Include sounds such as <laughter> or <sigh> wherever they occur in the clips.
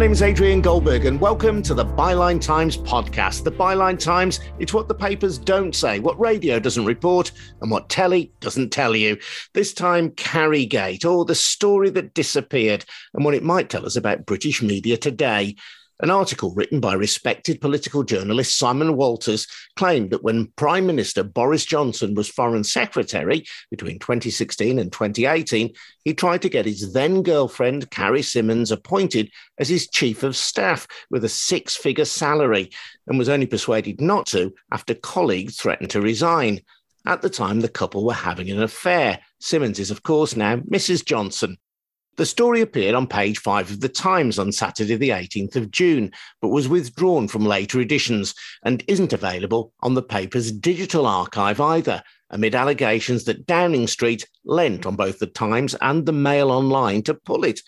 Name is Adrian Goldberg, and welcome to the Byline Times podcast. The Byline Times, it's what the papers don't say, what radio doesn't report, and what telly doesn't tell you. This time, Carrygate, or the story that disappeared, and what it might tell us about British media today. An article written by respected political journalist Simon Walters claimed that when Prime Minister Boris Johnson was Foreign Secretary between 2016 and 2018, he tried to get his then girlfriend, Carrie Symonds, appointed as his Chief of Staff with a six figure salary and was only persuaded not to after colleagues threatened to resign. At the time, the couple were having an affair. Symonds is, of course, now Mrs. Johnson. The story appeared on page five of The Times on Saturday, the 18th of June, but was withdrawn from later editions and isn't available on the paper's digital archive either, amid allegations that Downing Street lent on both The Times and the Mail Online to pull it.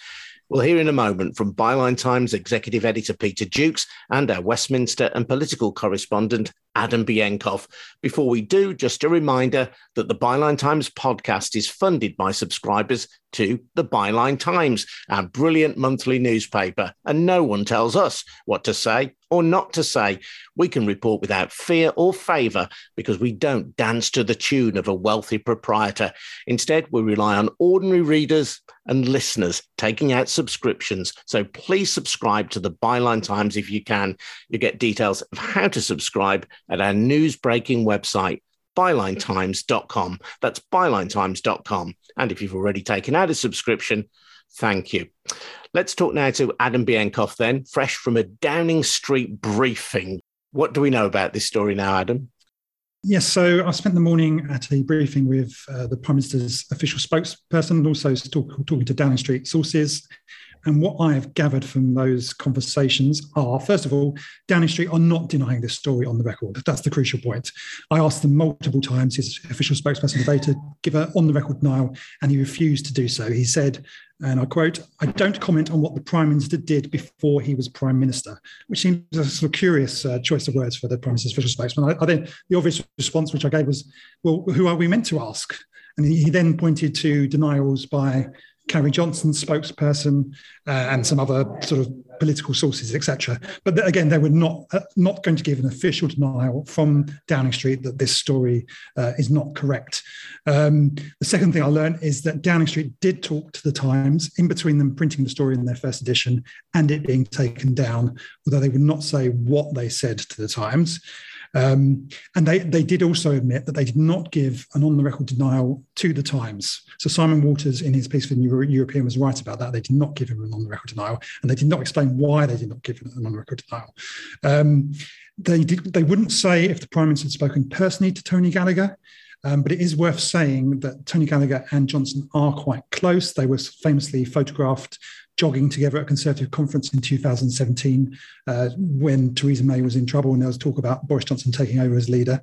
We'll hear in a moment from Byline Times executive editor Peter Jukes and our Westminster and political correspondent Adam Bienkov. Before we do, just a reminder that the Byline Times podcast is funded by subscribers to the Byline Times, our brilliant monthly newspaper, and no one tells us what to say or not to say. We can report without fear or favour because we don't dance to the tune of a wealthy proprietor. Instead, we rely on ordinary readers and listeners taking out subscriptions. So please subscribe to the Byline Times if you can. You get details of how to subscribe at our news breaking website bylinetimes.com. That's bylinetimes.com. And if you've already taken out a subscription, thank you. Let's talk now to Adam Bienkov then, fresh from a Downing Street briefing. What do we know about this story now, Adam? Yes, so I spent the morning at a briefing with uh, the Prime Minister's official spokesperson and also talk, talking to Downing Street sources. And what I have gathered from those conversations are, first of all, Downing Street are not denying this story on the record. That's the crucial point. I asked them multiple times, his official spokesperson today, to give an on the record denial, and he refused to do so. He said, and I quote, I don't comment on what the Prime Minister did before he was Prime Minister, which seems a sort of curious uh, choice of words for the Prime Minister's official spokesman. I, I then, the obvious response which I gave was, well, who are we meant to ask? And he, he then pointed to denials by Carrie Johnson's spokesperson uh, and some other sort of political sources, etc. But again, they were not uh, not going to give an official denial from Downing Street that this story uh, is not correct. Um, the second thing I learned is that Downing Street did talk to the Times in between them printing the story in their first edition and it being taken down, although they would not say what they said to the Times. Um, and they, they did also admit that they did not give an on the record denial to the Times. So Simon Walters, in his piece for New European, was right about that. They did not give him an on the record denial, and they did not explain why they did not give him an on the record denial. Um, they did. They wouldn't say if the Prime Minister had spoken personally to Tony Gallagher. Um, but it is worth saying that Tony Gallagher and Johnson are quite close. They were famously photographed jogging together at a Conservative conference in 2017 uh, when Theresa May was in trouble and there was talk about Boris Johnson taking over as leader.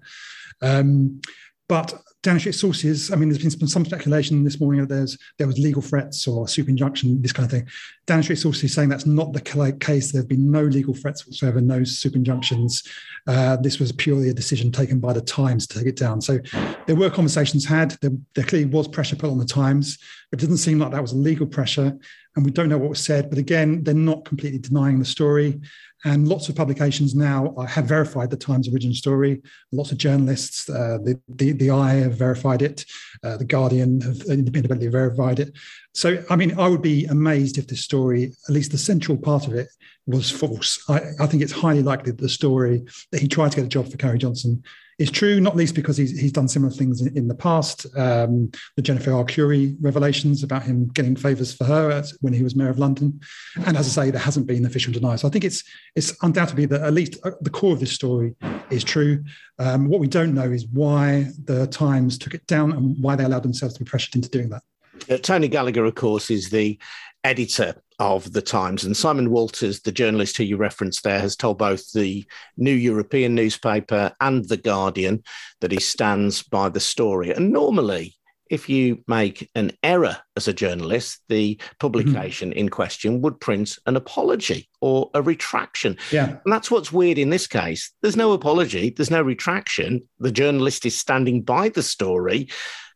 Um, but Street sources, I mean, there's been some speculation this morning that there's there was legal threats or a super injunction, this kind of thing. Street sources saying that's not the case. There have been no legal threats whatsoever, no super injunctions. Uh, this was purely a decision taken by the Times to take it down. So there were conversations had. There, there clearly was pressure put on the Times, but it didn't seem like that was legal pressure. And we don't know what was said. But again, they're not completely denying the story. And lots of publications now have verified the Times original story. Lots of journalists, uh, the, the, the Eye have verified it, uh, the Guardian have independently verified it. So, I mean, I would be amazed if this story, at least the central part of it, was false. I, I think it's highly likely that the story that he tried to get a job for Carrie Johnson is true, not least because he's, he's done similar things in, in the past. Um, the Jennifer Arcuri revelations about him getting favours for her when he was mayor of London, and as I say, there hasn't been official denial. So I think it's it's undoubtedly that at least uh, the core of this story is true. Um, what we don't know is why the Times took it down and why they allowed themselves to be pressured into doing that. Uh, Tony Gallagher, of course, is the editor of the Times. And Simon Walters, the journalist who you referenced there, has told both the New European newspaper and The Guardian that he stands by the story. And normally, if you make an error as a journalist, the publication mm-hmm. in question would print an apology or a retraction. Yeah. And that's what's weird in this case. There's no apology, there's no retraction. The journalist is standing by the story,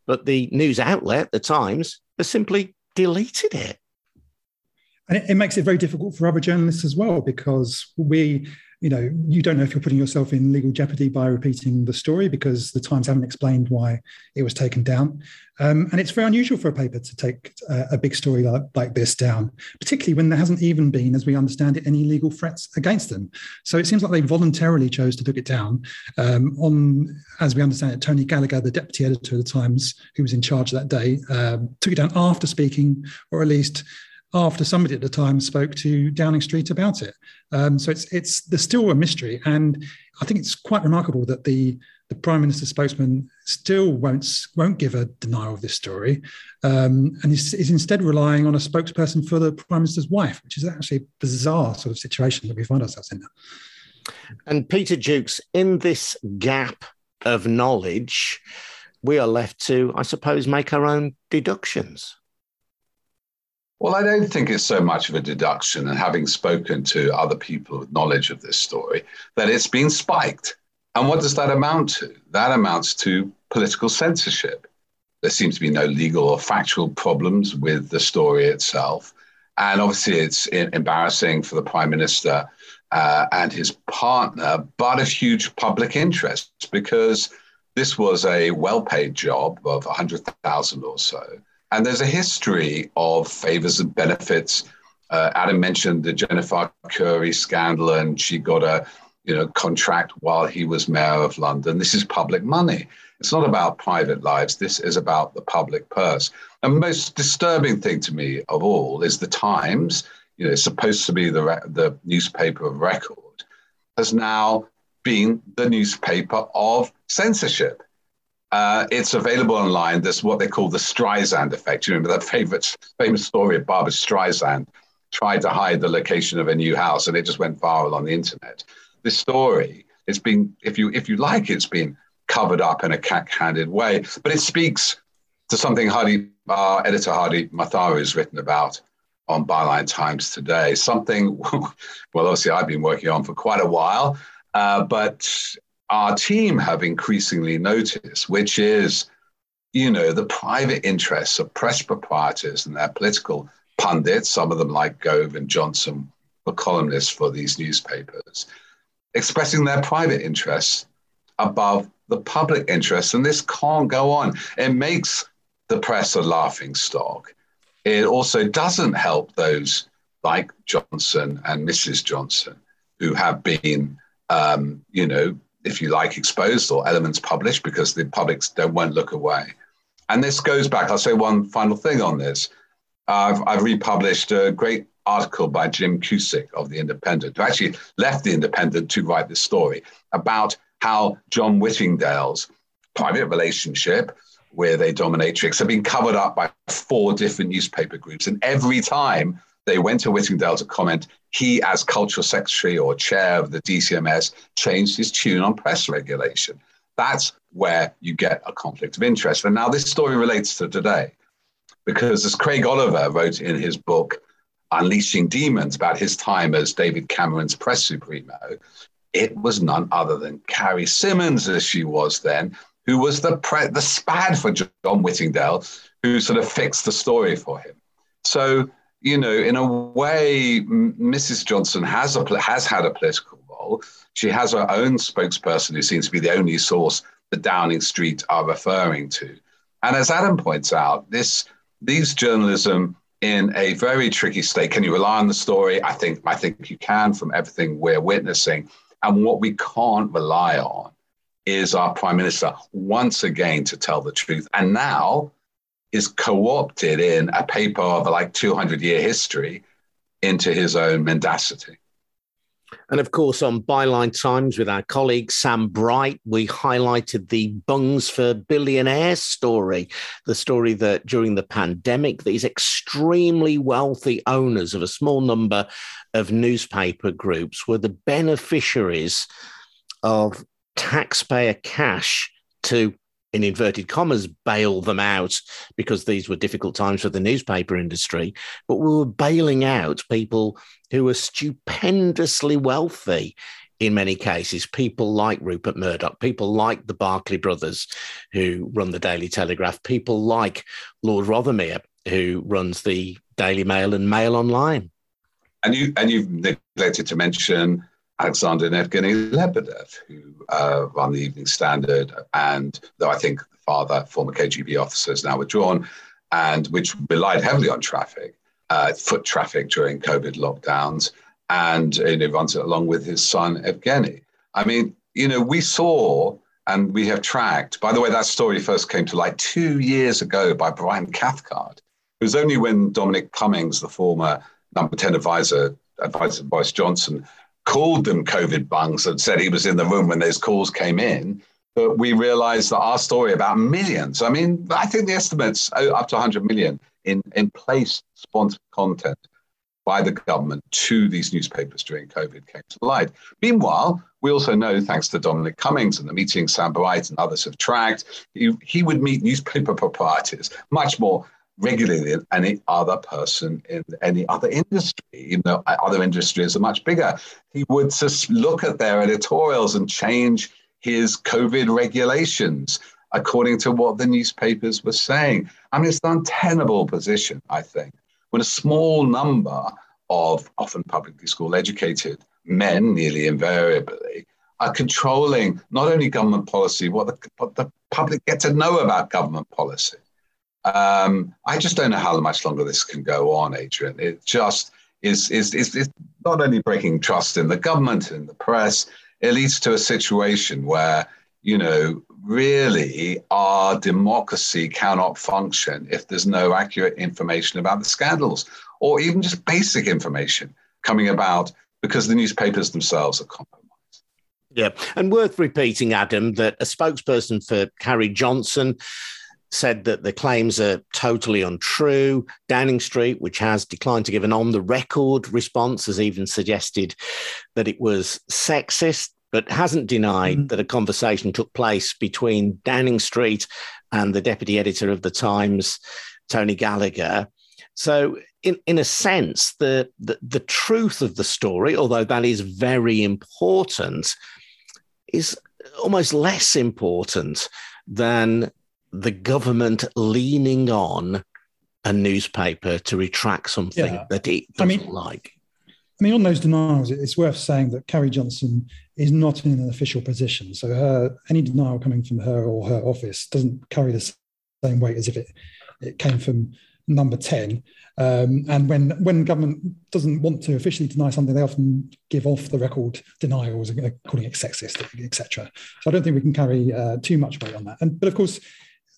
but the news outlet, The Times, has simply deleted it. And it, it makes it very difficult for other journalists as well because we you know, you don't know if you're putting yourself in legal jeopardy by repeating the story because the Times haven't explained why it was taken down. Um, and it's very unusual for a paper to take uh, a big story like, like, this down, particularly when there hasn't even been, as we understand it, any legal threats against them. So it seems like they voluntarily chose to took it down. Um, on, as we understand it, Tony Gallagher, the deputy editor of the Times, who was in charge that day, um, took it down after speaking, or at least after somebody at the time spoke to Downing Street about it. Um, so it's it's there's still a mystery, and I think it's quite remarkable that the the prime minister spokesman still won't won't give a denial of this story, um, and is, is, instead relying on a spokesperson for the prime minister's wife, which is actually a bizarre sort of situation that we find ourselves in. And Peter Jukes, in this gap of knowledge, we are left to, I suppose, make our own deductions. Well, I don't think it's so much of a deduction, and having spoken to other people with knowledge of this story, that it's been spiked. And what does that amount to? That amounts to political censorship. There seems to be no legal or factual problems with the story itself. And obviously, it's embarrassing for the Prime Minister uh, and his partner, but of huge public interest because this was a well paid job of 100,000 or so and there's a history of favors and benefits. Uh, Adam mentioned the Jennifer Arcuri scandal, and she got a you know contract while he was mayor of London. This is public money. It's not about private lives. This is about the public purse. The most disturbing thing to me of all is the Times. You know, supposed to be the the newspaper of record, has now been the newspaper of censorship. Uh, it's available online. There's what they call the Streisand effect. You remember that favorite, famous story of Barbara Streisand tried to hide the location of a new house, and it just went viral on the internet. This story, it's been, if you if you like, it's been covered up in a cack-handed way, but it speaks to something Hadi, our editor Hardeep Matharu has written about on Byline Times today. Something, <laughs> well, obviously I've been working on for quite a while, uh, but our team have increasingly noticed, which is, you know, the private interests of press proprietors and their political pundits, some of them like Gove and Johnson were columnists for these newspapers, expressing their private interests above the public interest. And this can't go on. It makes the press a laughing stock. It also doesn't help those like Johnson and Mrs. Johnson who have been, um, you know, if you like, exposed or elements published because the publics don't won't look away. And this goes back. I'll say one final thing on this. I've, I've republished a great article by Jim Cusick of The Independent, who actually left The Independent to write this story about how John Whittingdale's private relationship with a dominatrix had been covered up by four different newspaper groups. And every time they went to Whittingdale to comment. He, as cultural secretary or chair of the DCMS, changed his tune on press regulation. That's where you get a conflict of interest. And now this story relates to today, because as Craig Oliver wrote in his book, Unleashing Demons, about his time as David Cameron's press supremo, it was none other than Carrie Symonds, as she was then, who was the, pre- the spad for John Whittingdale, who sort of fixed the story for him. So you know, in a way, Mrs. Johnson has a has had a political role. She has her own spokesperson who seems to be the only source that Downing Street are referring to. And as Adam points out, this these journalism in a very tricky state. Can you rely on the story? I think I think you can from everything we're witnessing. And what we can't rely on is our prime minister once again to tell the truth. And now is co-opted in a paper of like 200 year history into his own mendacity. And of course, on Byline Times with our colleague Sam Bright, we highlighted the Bungs for Billionaires story, the story that during the pandemic, these extremely wealthy owners of a small number of newspaper groups were the beneficiaries of taxpayer cash to in inverted commas, bail them out because these were difficult times for the newspaper industry. But we were bailing out people who were stupendously wealthy in many cases, people like Rupert Murdoch, people like the Barclay brothers who run the Daily Telegraph, people like Lord Rothermere who runs the Daily Mail and Mail Online. and you and you've neglected to mention Alexander and Evgeny Lebedev, who uh, the Evening Standard, and though I think the father, former KGB officer, is now withdrawn, and which relied heavily on traffic, uh, foot traffic during COVID lockdowns, and you know, runs it along with his son Evgeny. I mean, you know, we saw and we have tracked. By the way, that story first came to light two years ago by Brian Cathcart. It was only when Dominic Cummings, the former number 10 advisor, advisor to Boris Johnson, called them COVID bungs and said he was in the room when those calls came in. But we realized that our story about millions, I mean, I think the estimates oh, up to 100 million in, in place sponsored content by the government to these newspapers during COVID came to light. Meanwhile, we also know, thanks to Dominic Cummings and the meeting Sam Bright and others have tracked, he, he would meet newspaper proprietors much more regularly than any other person in any other industry. You know, uh, other industries are much bigger. He would just look at their editorials and change his COVID regulations according to what the newspapers were saying. I mean, it's an untenable position, I think, when a small number of often publicly school educated men, nearly invariably, are controlling not only government policy, what the, what the public get to know about government policy. Um, I just don't know how much longer this can go on, Adrian. It just is, is, is, is not only breaking trust in the government and the press, it leads to a situation where, you know, really our democracy cannot function if there's no accurate information about the scandals or even just basic information coming about because the newspapers themselves are compromised. Yeah, and worth repeating, Adam, that a spokesperson for Carrie Johnson said that the claims are totally untrue. Downing Street, which has declined to give an on the record response, has even suggested that it was sexist, but hasn't denied mm. that a conversation took place between Downing Street and the deputy editor of the Times, Tony Gallagher. So, in, in a sense, the, the, the truth of the story, although that is very important, is almost less important than the government leaning on a newspaper to retract something yeah. that it doesn't I mean, like. I mean, on those denials, it's worth saying that Carrie Johnson is not in an official position. So her any denial coming from her or her office doesn't carry the same weight as if it, it came from number 10. Um, and when when government doesn't want to officially deny something, they often give off the record denials, calling it sexist, etc. So I don't think we can carry uh, too much weight on that. And but of course,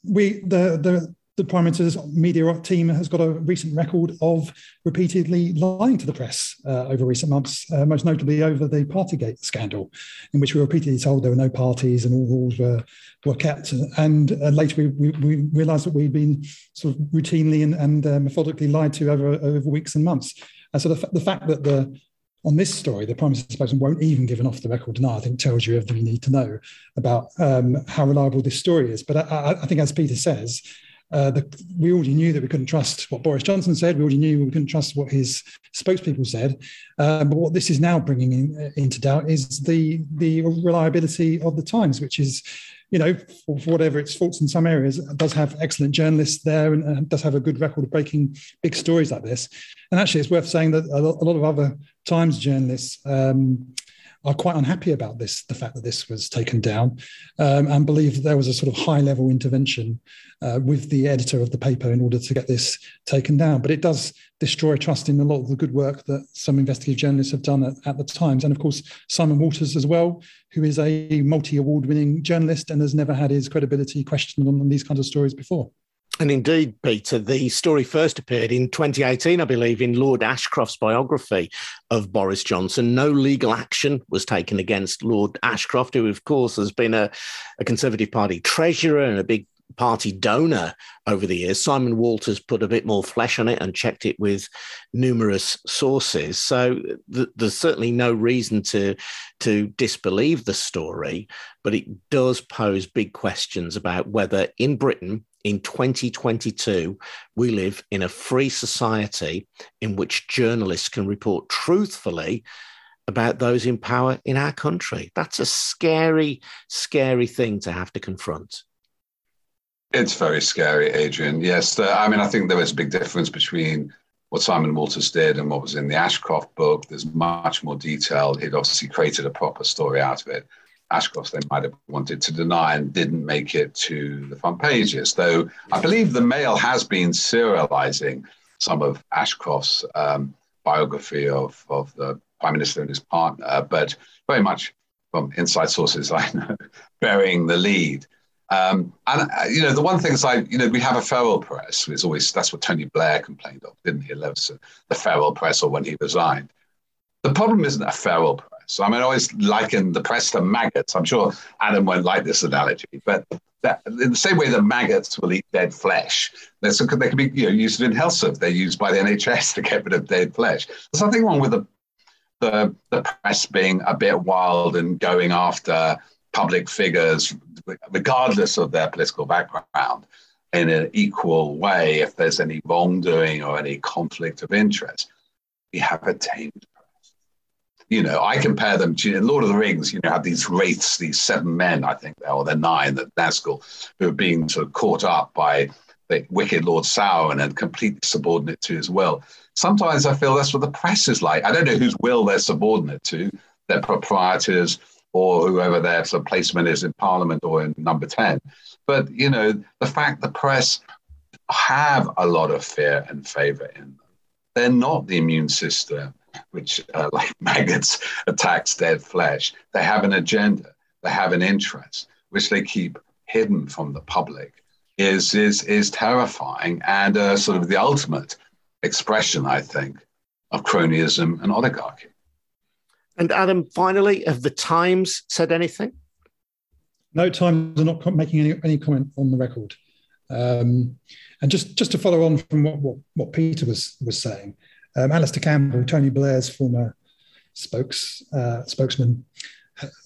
we the the Prime Minister's media team has got a recent record of repeatedly lying to the press uh, over recent months, uh, most notably over the Partygate scandal, in which we were repeatedly told there were no parties and all rules were, were kept. And uh, later we, we, we, realised that we'd been sort of routinely and, and uh, methodically lied to over, over weeks and months. And so the, the fact that the on this story, the Prime Minister's spokesman won't even give an off the record denial, I think tells you everything you need to know about um, how reliable this story is. But I, I, think, as Peter says, uh, the, we already knew that we couldn't trust what Boris Johnson said. We already knew we couldn't trust what his spokespeople said. Uh, but what this is now bringing in, into doubt is the the reliability of the Times, which is, you know, for, for whatever its faults in some areas, does have excellent journalists there and, and, does have a good record of breaking big stories like this. And actually, it's worth saying that a lot, a lot of other Times journalists. Um, are quite unhappy about this, the fact that this was taken down, um, and believe that there was a sort of high level intervention uh, with the editor of the paper in order to get this taken down. But it does destroy trust in a lot of the good work that some investigative journalists have done at, at the Times. And of course, Simon Walters as well, who is a multi award winning journalist and has never had his credibility questioned on, on these kinds of stories before. And indeed, Peter, the story first appeared in 2018, I believe, in Lord Ashcroft's biography of Boris Johnson. No legal action was taken against Lord Ashcroft, who, of course, has been a, a Conservative Party treasurer and a big party donor over the years. Simon Walters put a bit more flesh on it and checked it with numerous sources. So th- there's certainly no reason to to disbelieve the story, but it does pose big questions about whether in Britain in 2022, we live in a free society in which journalists can report truthfully about those in power in our country. That's a scary, scary thing to have to confront. It's very scary, Adrian. Yes. I mean, I think there is a big difference between what Simon Walters did and what was in the Ashcroft book. There's much more detail. He'd obviously created a proper story out of it. Ashcroft they might have wanted to deny and didn't make it to the front pages. Though I believe the Mail has been serializing some of Ashcroft's um, biography of, of the Prime Minister and his partner, but very much from inside sources <laughs> I know, burying the lead. Um, and uh, you know, the one thing is, I you know, we have a feral press. It's always that's what Tony Blair complained of, didn't he? Leveson, the feral press, or when he resigned. The problem isn't a feral press. I mean, I always liken the press to maggots. I'm sure Adam won't like this analogy, but that, in the same way that maggots will eat dead flesh, they can be you know, used in health service. They're used by the NHS to get rid of dead flesh. There's nothing wrong with the, the, the press being a bit wild and going after public figures, regardless of their political background, in an equal way if there's any wrongdoing or any conflict of interest. We have a tamed you know, I compare them to Lord of the Rings, you know, have these wraiths, these seven men, I think, or they're nine, that Nazgul, who are being sort of caught up by the wicked Lord Sauron and completely subordinate to his will. Sometimes I feel that's what the press is like. I don't know whose will they're subordinate to, their proprietors or whoever their sort of placement is in Parliament or in Number 10. But, you know, the fact the press have a lot of fear and favor in them. They're not the immune system which, uh, <laughs> like maggots, attacks dead flesh. They have an agenda, they have an interest, which they keep hidden from the public, is, is, is terrifying and uh, sort of the ultimate expression, I think, of cronyism and oligarchy. And Adam, finally, have the Times said anything? No, Times are not making any, any comment on the record. Um, and just, just to follow on from what, what, what Peter was, was saying, um, Alastair Campbell, Tony Blair's former spokes uh, spokesman,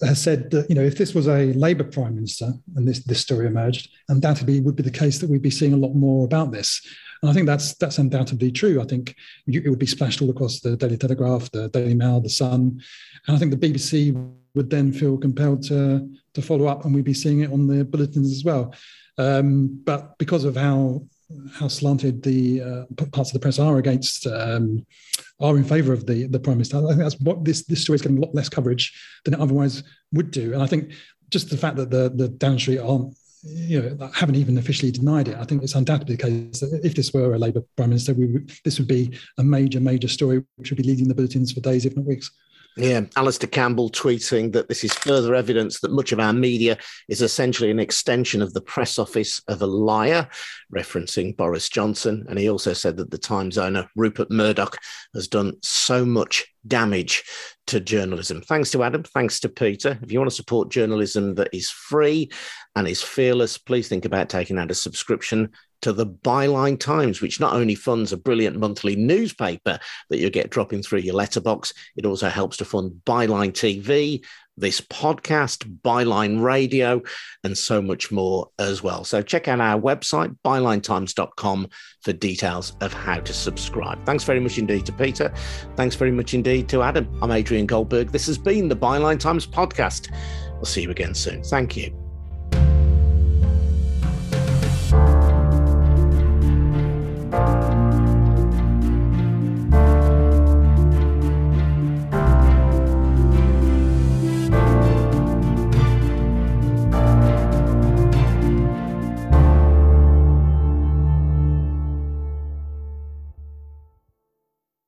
has said that you know if this was a Labour prime minister and this this story emerged, undoubtedly would be the case that we'd be seeing a lot more about this. And I think that's that's undoubtedly true. I think it would be splashed all across the Daily Telegraph, the Daily Mail, the Sun, and I think the BBC would then feel compelled to to follow up, and we'd be seeing it on the bulletins as well. Um, but because of how how slanted the uh, parts of the press are against um, are in favour of the the prime minister. I think that's what this this story is getting a lot less coverage than it otherwise would do. And I think just the fact that the the Downing Street aren't you know haven't even officially denied it. I think it's undoubtedly the case that if this were a Labour prime minister, we would, this would be a major major story which would be leading the bulletins for days, if not weeks. Yeah, Alastair Campbell tweeting that this is further evidence that much of our media is essentially an extension of the press office of a liar, referencing Boris Johnson. And he also said that the Times owner, Rupert Murdoch, has done so much damage to journalism. Thanks to Adam. Thanks to Peter. If you want to support journalism that is free and is fearless, please think about taking out a subscription to the Byline Times, which not only funds a brilliant monthly newspaper that you get dropping through your letterbox, it also helps to fund Byline TV, this podcast, Byline Radio, and so much more as well. So check out our website, bylinetimes.com, for details of how to subscribe. Thanks very much indeed to Peter. Thanks very much indeed to Adam. I'm Adrian Goldberg. This has been the Byline Times podcast. We'll see you again soon. Thank you.